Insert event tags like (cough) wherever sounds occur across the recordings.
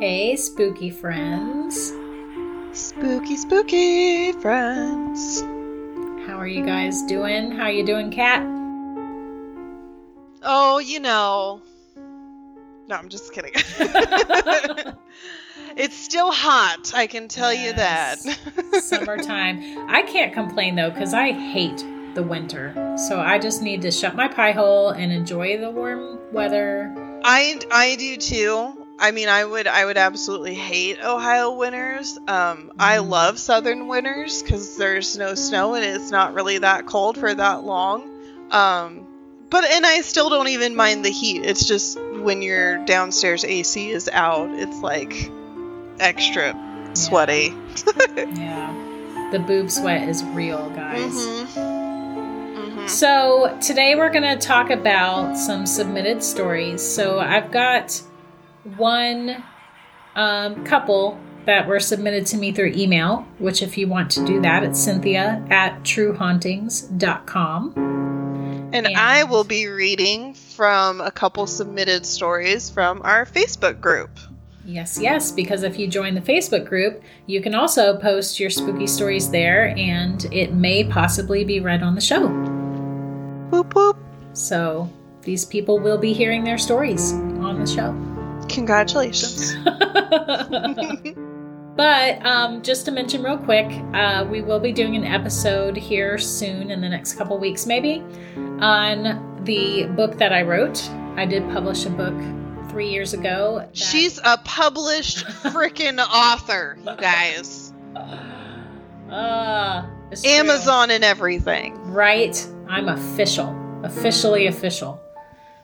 Hey, spooky friends. Spooky, spooky friends. How are you guys doing? How are you doing, Kat? Oh, you know. No, I'm just kidding. (laughs) it's still hot, I can tell you that. (laughs) Summertime. I can't complain though, because I hate the winter. So I just need to shut my pie hole and enjoy the warm weather. I I do too. I mean, I would I would absolutely hate Ohio winters. Um, I love southern winters because there's no snow and it's not really that cold for that long. Um, but and I still don't even mind the heat. It's just when your downstairs AC is out, it's like extra sweaty. Yeah. (laughs) The boob sweat is real, guys. Mhm. Mhm. So, today we're going to talk about some submitted stories. So, I've got one um, couple that were submitted to me through email, which, if you want to do that, it's cynthia at truehauntings.com. And And- I will be reading from a couple submitted stories from our Facebook group. Yes, yes, because if you join the Facebook group, you can also post your spooky stories there and it may possibly be read on the show. Whoop whoop. So, these people will be hearing their stories on the show. Congratulations. (laughs) But um, just to mention real quick, uh, we will be doing an episode here soon in the next couple weeks, maybe, on the book that I wrote. I did publish a book three years ago. that- She's a published (laughs) freaking author, you guys. Ah, it's true. Amazon and everything. Right? I'm official, officially official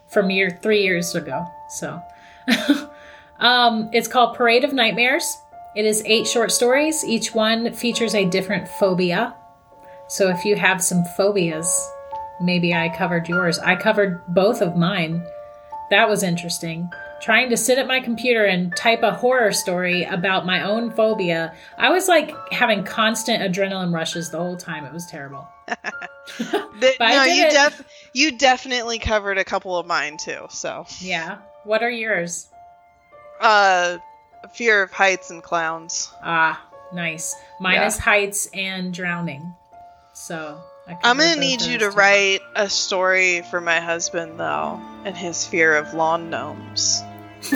from year three years ago. So, (laughs) um, it's called Parade of Nightmares. It is eight short stories. Each one features a different phobia. So, if you have some phobias, maybe I covered yours. I covered both of mine. That was interesting. Trying to sit at my computer and type a horror story about my own phobia. I was like having constant adrenaline rushes the whole time. It was terrible. (laughs) (laughs) Th- But I no, you def you definitely covered a couple of mine too. So, Yeah. What are yours? uh, fear of heights and clowns. Ah, nice. Mine Yeah. is heights and drowning. So I I'm gonna need you to too. write a story for my husband though, and his fear of lawn gnomes. (laughs)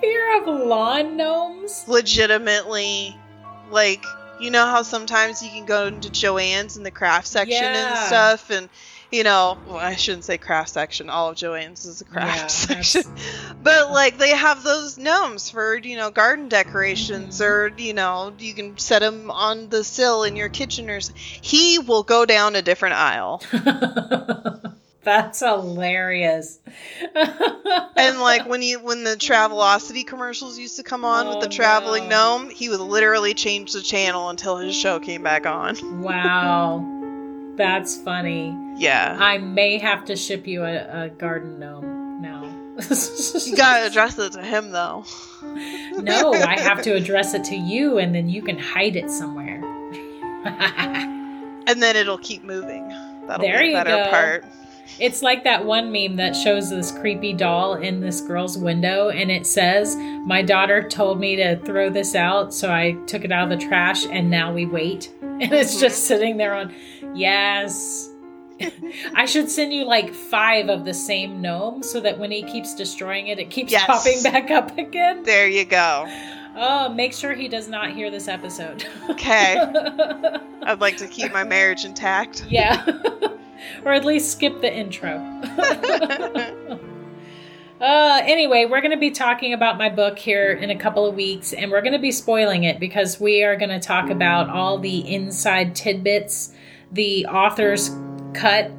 Fear of lawn gnomes. Legitimately, like you know how sometimes you can go into Joann's in the craft section and stuff, and you know, well, I shouldn't say craft section. All of Joann's is a craft Yeah, (laughs) section, but like they have those gnomes for you know garden decorations, Mhm. or you know you can set them on the sill in your kitchen, or he will go down a different aisle. (laughs) That's hilarious. (laughs) And like when you when the Travelocity commercials used to come on with the Oh, traveling no. gnome, he would literally change the channel until his show came back on. wow. That's funny. Yeah. I may have to ship you a, a garden gnome now. You gotta address it to him though. (laughs) no, I have to address it to you and then you can hide it somewhere. And then it'll keep moving. That'll There be the better go. part. It's like that one meme that shows this creepy doll in this girl's window, and it says, My daughter told me to throw this out, so I took it out of the trash, and now we wait. (laughs) And it's Mhm. just sitting there on, Yes. (laughs) I should send you like five of the same gnome so that when he keeps destroying it, it keeps Yes. popping back up again. There you go. Oh, make sure he does not hear this episode. Okay. (laughs) I'd like to keep my marriage intact. yeah. (laughs) or at least skip the intro. Uh, anyway, we're going to be talking about my book here in a couple of weeks, and we're going to be spoiling it because we are going to talk about all the inside tidbits, the author's cut,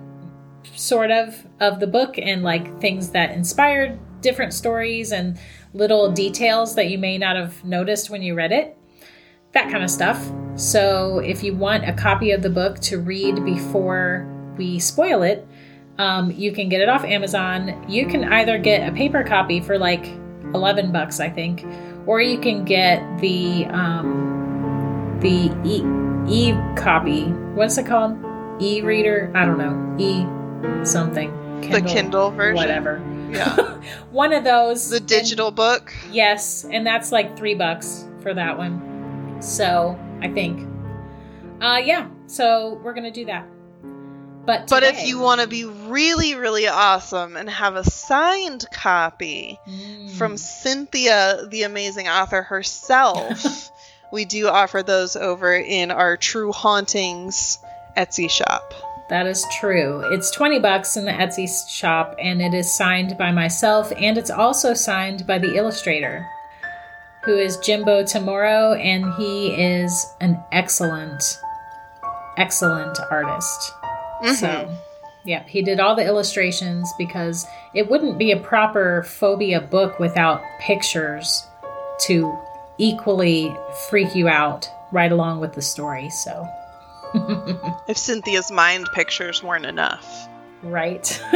sort of, of the book, and like things that inspired different stories and little details that you may not have noticed when you read it. That kind of stuff. So, if you want a copy of the book to read before we spoil it, um, you can get it off Amazon. You can either get a paper copy for like 11 bucks, I think, or you can get the um, the e e copy. What's it called? E reader? I don't know. E something. the Kindle version. Whatever. Yeah. (laughs) one of those. The digital and, book. Yes, and that's like three bucks for that one. So I think. Uh, yeah. So we're gonna do that. But but if you want to be really, really awesome and have a signed copy Mm. from Cynthia, the amazing author herself, (laughs) we do offer those over in our True Hauntings Etsy shop. That is true. It's 20 bucks in the Etsy shop and it is signed by myself and it's also signed by the illustrator who is Jimbo Tamoro and he is an excellent excellent artist. Mhm. So, yeah, he did all the illustrations because it wouldn't be a proper phobia book without pictures to equally freak you out right along with the story. So, (laughs) If Cynthia's mind pictures weren't enough. Right. (laughs)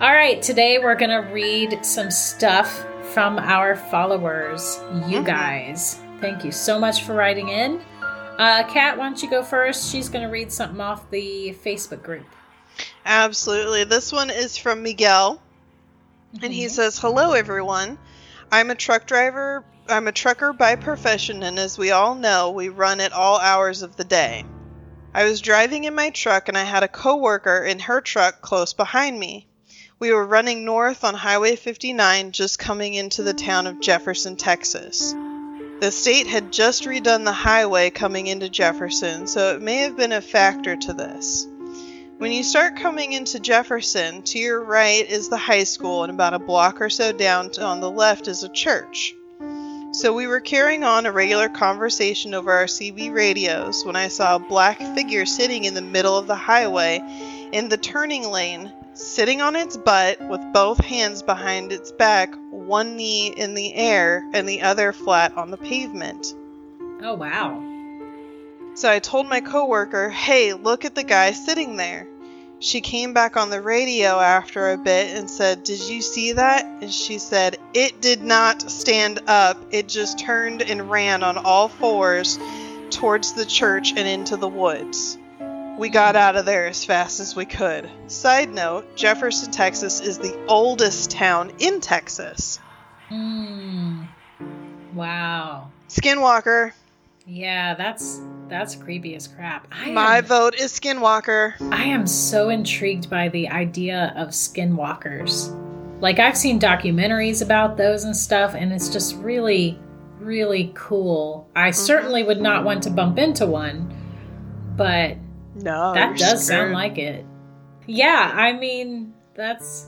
All right, today we're going to read some stuff from our followers, you Mhm. guys. Thank you so much for writing in. Uh, Kat, why don't you go first? She's going to read something off the Facebook group. Absolutely. This one is from Miguel. And he Mhm. says, Hello, everyone. I'm a truck driver. I'm a trucker by profession, and as we all know, we run at all hours of the day. I was driving in my truck, and I had a coworker in her truck close behind me. We were running north on Highway 59, just coming into the town of Jefferson, Texas. The state had just redone the highway coming into Jefferson, so it may have been a factor to this. When you start coming into Jefferson, to your right is the high school, and about a block or so down to- on the left is a church. So we were carrying on a regular conversation over our CB radios when I saw a black figure sitting in the middle of the highway in the turning lane, sitting on its butt with both hands behind its back, one knee in the air and the other flat on the pavement. Oh, wow. So I told my coworker, "Hey, look at the guy sitting there." She came back on the radio after a bit and said, "Did you see that?" And she said, "It did not stand up. It just turned and ran on all fours towards the church and into the woods." We got out of there as fast as we could. Side note, Jefferson, Texas is the oldest town in Texas. Mm. Wow. Skinwalker. Yeah, that's that's creepy as crap. I My am, vote is Skinwalker. I am so intrigued by the idea of skinwalkers. Like I've seen documentaries about those and stuff and it's just really really cool. I mm-hmm. certainly would not want to bump into one, but No, that does sound like it. Yeah, I mean, that's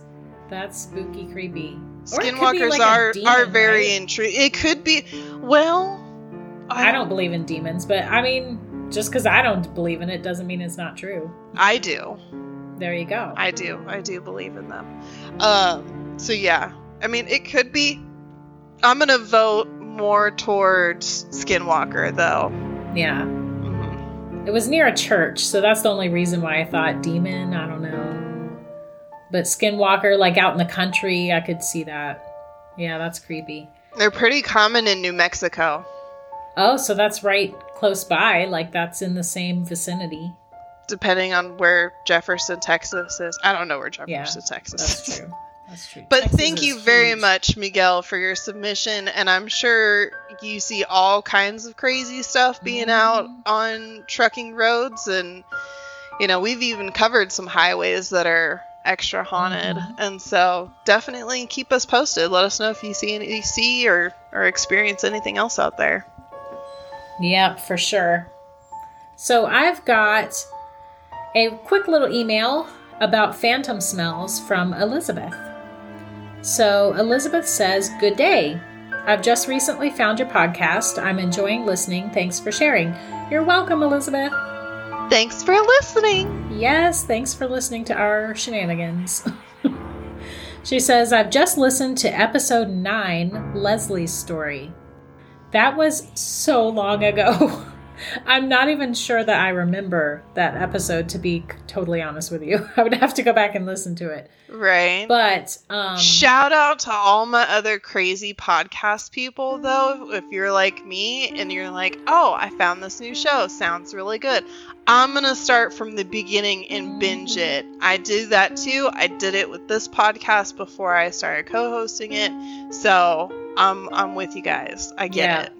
that's spooky creepy. Or it could be Skinwalkers like are demon, are very right? intriguing. It could be. Well, I don't believe in demons, but I mean, just because I don't believe in it doesn't mean it's not true. I do. There you go. I do. I do believe in them. Um. So yeah. I mean, it could be. I'm gonna vote more towards Skinwalker though. yeah. Mhm. It was near a church, so that's the only reason why I thought demon. I don't know. But skinwalker, like out in the country, I could see that. Yeah, that's creepy. They're pretty common in New Mexico, Oh, so that's right close by. Like that's in the same vicinity. depending on where Jefferson, Texas is. I don't know where Jefferson, Texas That's is. true. That's true. (laughs) But Texas thank you very huge. much, Miguel, for your submission. And I'm sure you see all kinds of crazy stuff being out Mhm. on trucking roads. And, you know, we've even covered some highways that are extra haunted. Mhm. And so definitely keep us posted. Let us know if you see any, see or, or experience anything else out there. Yep, for sure. So I've got a quick little email about phantom smells from Elizabeth. So Elizabeth says, Good day. I've just recently found your podcast. I'm enjoying listening. Thanks for sharing. You're welcome, Elizabeth. Thanks for listening. Yes, thanks for listening to our shenanigans. (laughs) she says, I've just listened to episode 9, Leslie's story. That was so long ago. (laughs) I'm not even sure that I remember that episode to be totally honest with you. (laughs) I would have to go back and listen to it. Right. But um Shout out to all my other crazy podcast people though. If you're like me and you're like, "Oh, I found this new show. Sounds really good." I'm going to start from the beginning and binge it. I do that too. I did it with this podcast before I started co-hosting it. So, I'm I'm with you guys. I get Yeah. it.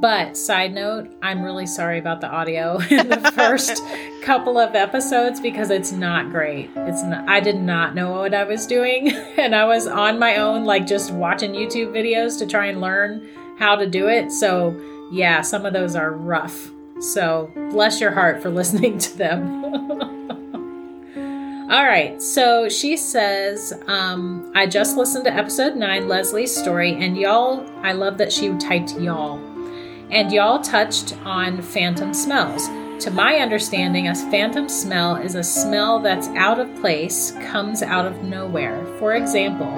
But side note, I'm really sorry about the audio (laughs) in the first couple of episodes because it's not great. It's not, I did not know what I was doing (laughs) and I was on my own like just watching YouTube videos to try and learn how to do it. So, yeah, some of those are rough. So, bless your heart for (laughs) listening to them. All right, so she says, um, I just listened to episode nine, Leslie's story, and y'all, I love that she typed y'all and y'all touched on phantom smells. To my understanding, a phantom smell is a smell that's out of place, comes out of nowhere. For example,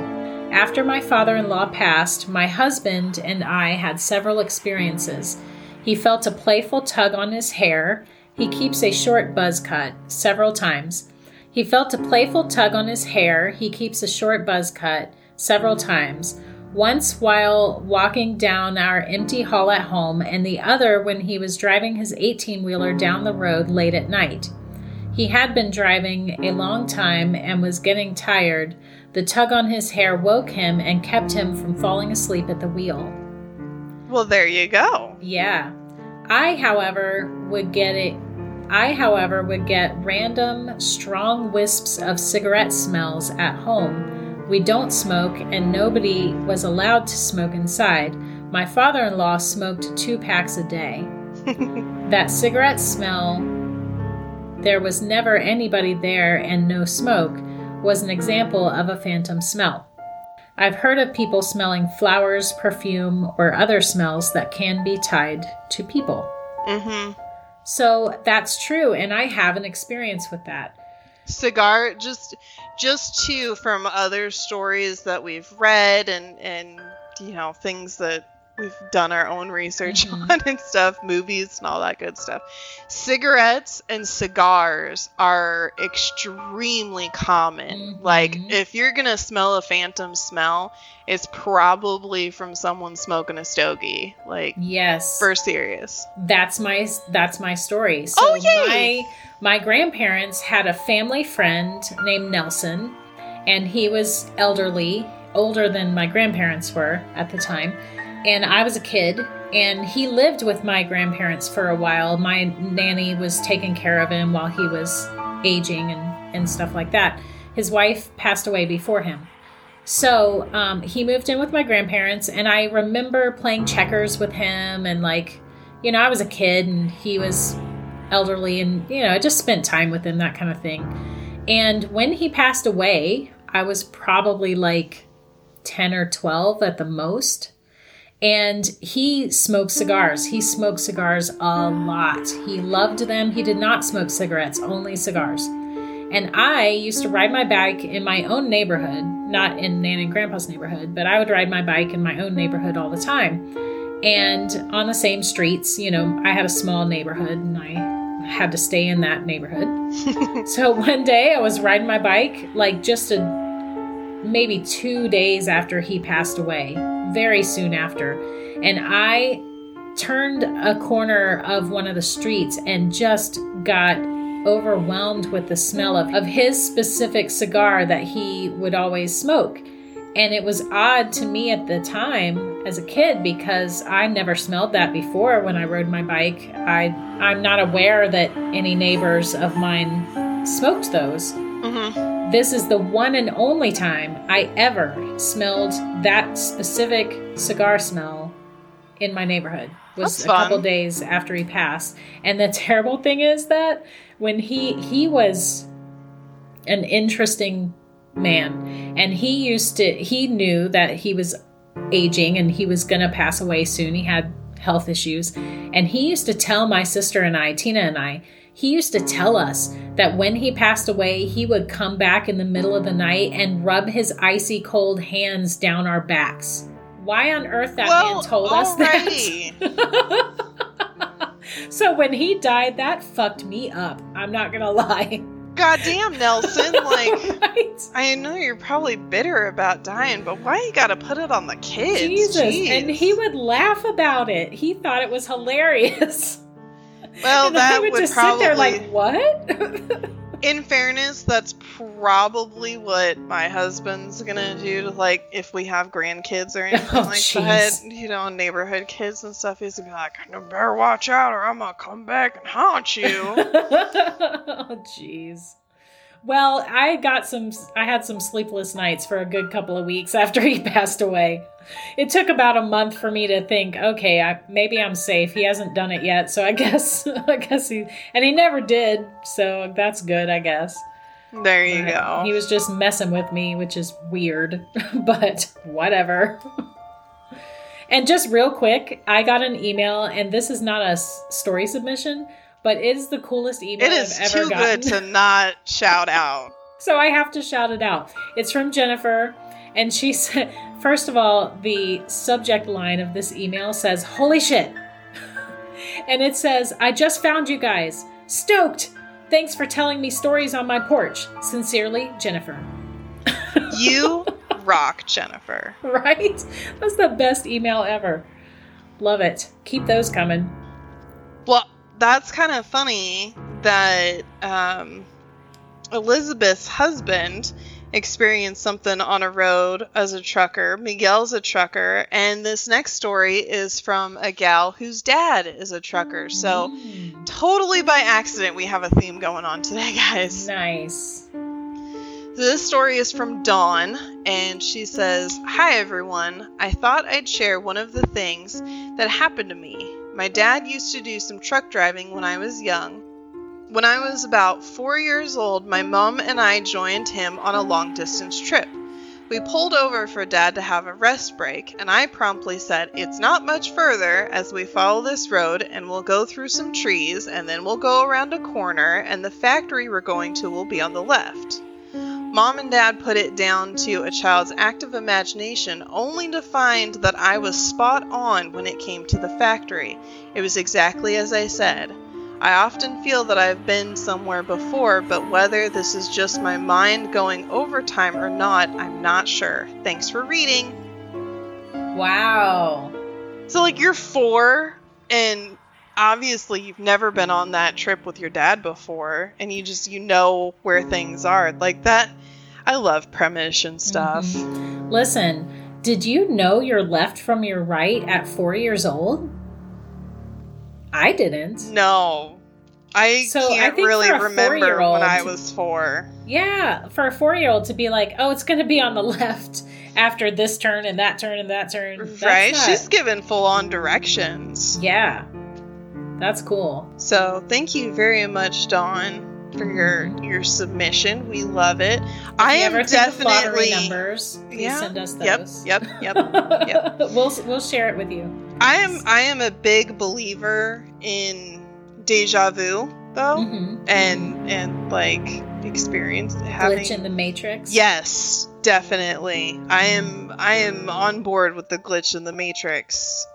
after my father in law passed, my husband and I had several experiences. He felt a playful tug on his hair. He keeps a short buzz cut several times. He felt a playful tug on his hair. He keeps a short buzz cut several times once while walking down our empty hall at home, and the other when he was driving his 18 wheeler down the road late at night. He had been driving a long time and was getting tired. The tug on his hair woke him and kept him from falling asleep at the wheel. Well, there you go. Yeah. I, however, would get it. I, however, would get random, strong wisps of cigarette smells at home we don't smoke, and nobody was allowed to smoke inside. My father in law smoked two packs a day. (laughs) that cigarette smell, there was never anybody there and no smoke, was an example of a phantom smell. I've heard of people smelling flowers, perfume, or other smells that can be tied to people. Mm Mhm. So that's true, and I have an experience with that. cigar just just too from other stories that we've read and and you know things that we've done our own research (laughs) Mhm. on and stuff movies and all that good stuff cigarettes and cigars are extremely common like Mhm. if you're gonna smell a phantom smell it's probably from someone smoking a stogie like Yes. for serious that's my that's my story. So Oh, yay! my my grandparents had a family friend named Nelson and he was elderly, older than my grandparents were at the time. And I was a kid and he lived with my grandparents for a while. My nanny was taking care of him while he was aging and and stuff like that. His wife passed away before him. So um, he moved in with my grandparents, and I remember playing checkers with him. And, like, you know, I was a kid and he was elderly, and, you know, I just spent time with him, that kind of thing. And when he passed away, I was probably like 10 or 12 at the most. And he smoked cigars. He smoked cigars a lot. He loved them. He did not smoke cigarettes, only cigars. And I used to ride my bike in my own neighborhood, not in Nan and Grandpa's neighborhood, but I would ride my bike in my own neighborhood all the time. And on the same streets, you know, I had a small neighborhood and I had to stay in that neighborhood. (laughs) so one day I was riding my bike, like just a maybe two days after he passed away, very soon after. And I turned a corner of one of the streets and just got overwhelmed with the smell of, of his specific cigar that he would always smoke. And it was odd to me at the time as a kid because I never smelled that before when I rode my bike. I I'm not aware that any neighbors of mine smoked those. hmm This is the one and only time I ever smelled that specific cigar smell in my neighborhood. Was That's a couple days after he passed. And the (laughs) terrible thing is that when he he was an interesting man and he used to he knew that he was aging and he was going to pass away soon. He had health issues and he used to tell my sister and I, Tina and I, he used to tell us that when he passed away, he would come back in the middle of the night and rub his icy cold hands down our backs. Why on earth that well, man told us that? (laughs) So when he died, that fucked me up. I'm not gonna lie. Goddamn, Nelson. (laughs) Like, right? I know you're probably bitter about dying, but why you gotta put it on the kids? Jesus. Jeez. And he would laugh about it. He thought it was hilarious. (laughs) Well, and that I would, would just probably. sit there like, what? (laughs) in fairness, that's probably what my husband's gonna do. To, like, if we have grandkids or anything Oh, like jeez. that, you know, neighborhood kids and stuff, he's gonna be like, "You better watch out, or I'm gonna come back and haunt you." (laughs) oh, jeez. Well, I got some. I had some sleepless nights for a good couple of weeks (laughs) after he passed away. It took about a month for me to think, okay, I, maybe I'm safe. He hasn't done it yet, so I (laughs) guess, I guess he, and he never did. So that's good, I guess. there you But go. He was just messing with me, which is weird, (laughs) but whatever. and just real quick, I got an email, and this is not a story submission, but it is the coolest email it is I've ever too gotten. good to not shout out. (laughs) so I have to shout it out. It's from Jennifer, and she (laughs) said, first of all, the subject line of this email says, Holy shit! (laughs) and it says, I just found you guys. Stoked! Thanks for telling me stories on my porch. Sincerely, Jennifer. You rock, Jennifer. Right? That's the best email ever. Love it. Keep those coming. Well, that's kind of funny that um, Elizabeth's husband experienced something on a road as a trucker. Miguel's a trucker, and this next story is from a gal whose dad is a trucker. So, Mm, totally by accident, we have a theme going on today, guys. nice. This story is from Dawn, and she says, Hi everyone. I thought I'd share one of the things that happened to me. My dad used to do some truck driving when I was young. When I was about four years old, my mom and I joined him on a long distance trip. We pulled over for dad to have a rest break, and I promptly said, It's not much further as we follow this road, and we'll go through some trees, and then we'll go around a corner, and the factory we're going to will be on the left. Mom and Dad put it down to a child's active imagination only to find that I was spot on when it came to the factory. It was exactly as I said. I often feel that I've been somewhere before, but whether this is just my mind going overtime or not, I'm not sure. Thanks for reading. Wow. So, like, you're four, and obviously you've never been on that trip with your dad before, and you just, you know where things are. Like, that, I love premonition stuff. Mhm. Listen, did you know your left from your right at four years old? I didn't. No. I So, can't think really remember when I was four. Yeah, for a four year old to be like, oh, it's going to be on the (laughs) left after this turn and that turn and that turn. right? not- She's given full on directions. Yeah. That's cool. So thank you very much, Dawn, for your your submission. We love it. I If you am ever think of definitely numbers, please Yeah, send us Yep, those. yep, (laughs) yep. we'll we'll share it with you. I am I am a big believer in deja vu though. Mhm. And and like experience having glitch in the matrix. Yes, definitely. I am I am on board with the glitch in the matrix.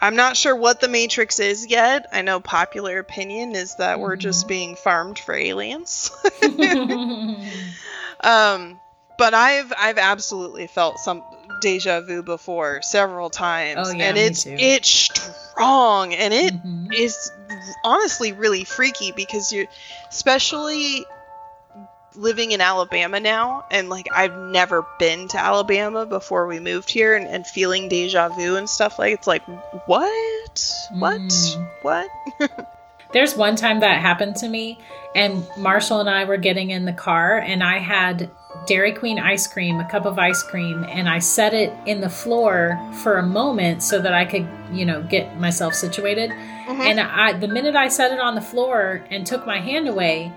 I'm not sure what the matrix is yet. I know popular opinion is that we're just being farmed for aliens. (laughs) (laughs) um but I've I've absolutely felt some deja vu before several times Oh, yeah, and it's it's strong and it Mhm. is honestly really freaky because you especially living in Alabama now and like I've never been to Alabama before we moved here and, and feeling deja vu and stuff like it's like what what Mm. what (laughs) There's one time that happened to me, and Marshall and I were getting in the car, and I had Dairy Queen ice cream, a cup of ice cream, and I set it in the floor for a moment so that I could, you know, get myself situated. Mhm. And I, the minute I set it on the floor and took my hand away,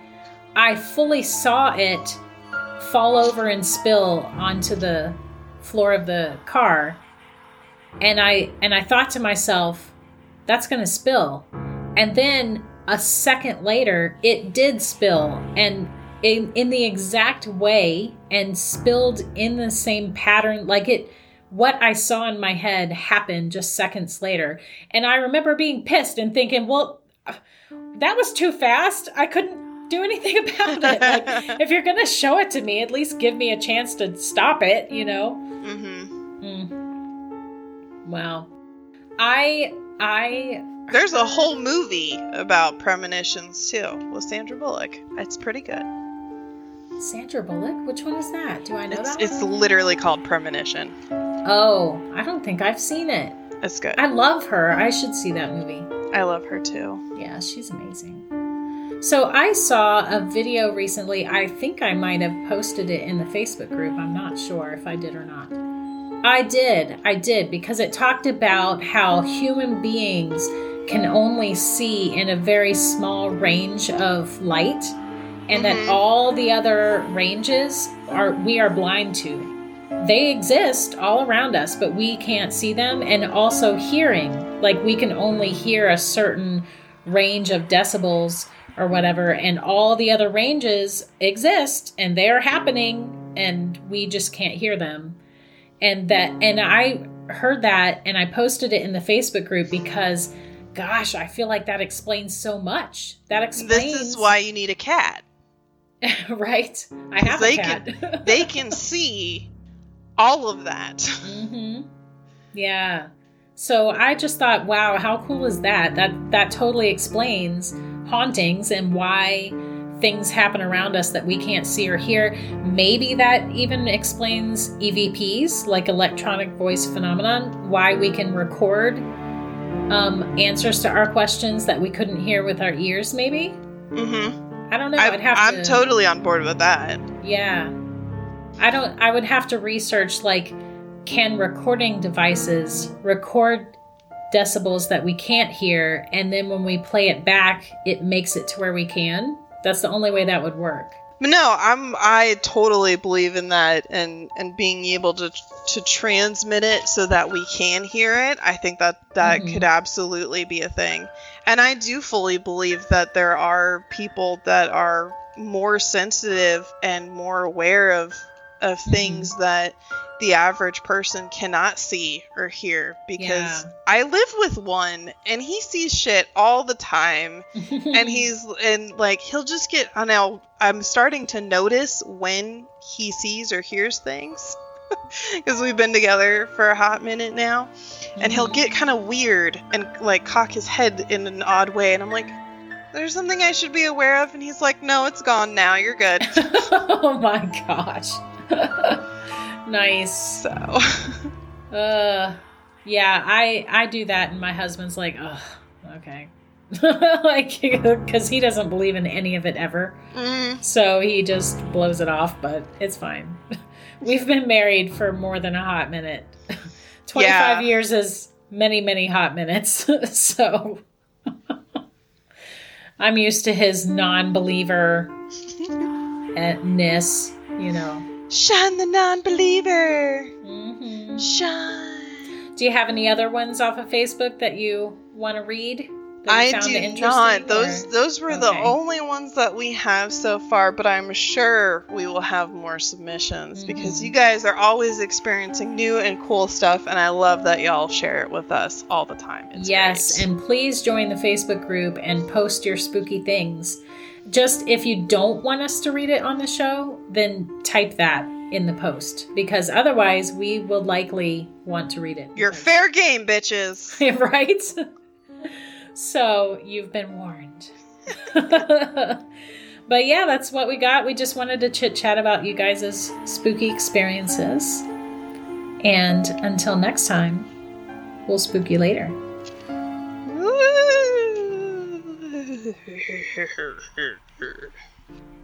I fully saw it fall over and spill onto the floor of the car. And I and I thought to myself, that's going to spill. And then a second later, it did spill and in, in the exact way and spilled in the same pattern like it what I saw in my head happened just seconds later. And I remember being pissed and thinking, well, that was too fast. I couldn't do anything (laughs) about it. Like, if you're gonna show it to me, at least give me a chance to stop it. You know. Mm-hmm. Mm. Wow. I I There's a whole movie about premonitions too with Sandra Bullock. It's pretty good. Sandra Bullock. Which one is that? Do I know It's, that? it's one? literally called Premonition. Oh, I don't think I've seen it. It's good. I love her. I should see that movie. I love her too. Yeah, she's amazing. So I saw a video recently. I think I might have posted it in the Facebook group. I'm not sure if I did or not. I did. I did because it talked about how human beings can only see in a very small range of light and that Mhm. all the other ranges are we are blind to. They exist all around us, but we can't see them and also hearing. Like we can only hear a certain range of decibels or whatever and all the other ranges exist and they're happening and we just can't hear them. And that and i heard that and i posted it in the facebook group because gosh i feel like that explains so much. That explains This is why you need a cat. (laughs) right? I have They a cat. (laughs) They can see all of that. hmm yeah. So i just thought wow how cool is that? That that totally explains hauntings and why things happen around us that we can't see or hear maybe that even explains evps like electronic voice phenomenon why we can record um, answers to our questions that we couldn't hear with our ears maybe Mm-hmm. i don't know I, i'd have I'm to totally on board with that. yeah. I don't I would have to research like can recording devices record decibels that we can't hear and then when we play it back it makes it to where we can? That's the only way that would work. No, I'm I totally believe in that and and being able to to transmit it so that we can hear it. I think that that Mhm. could absolutely be a thing. And I do fully believe that there are people that are more sensitive and more aware of of Mm-hmm. things that the average person cannot see or hear because Yeah. I live with one and he sees shit all the time (laughs) and he's and like he'll just get I know I'm starting to notice when he sees or hears things (laughs) because we've been together for a hot minute now and he'll Mhm. get kind of weird and like cock his head in an odd way and I'm like there's something I should be aware of and he's like no it's gone now you're good (laughs) oh my gosh. Nice. so (laughs) Uh yeah, I I do that and my husband's like, "Oh, okay." (laughs) like cuz he doesn't believe in any of it ever. mm, So he just blows it off, but it's fine. (laughs) We've been married for more than a hot minute. 25 Yeah. years is many, many hot minutes. so I'm used to his non believer ness, you know. Shine the non-believer hmm shine Do you have any other ones off of Facebook that you want to read? I do interesting, not. or- Those those were the only ones that we have so far, but I'm sure we will have more submissions because Mhm. you guys are always experiencing new and cool stuff, and I love that y'all share it with us all the time. It's yes, great. and please join the Facebook group and post your spooky things. Just if you don't want us to read it on the show, then type that in the post because otherwise we will likely want to read it. you're fair game, bitches. (laughs) right? so you've been warned. (laughs) but yeah, that's what we got. We just wanted to chit chat about you guys' spooky experiences. And until next time, we'll spook you later. Woo. (laughs)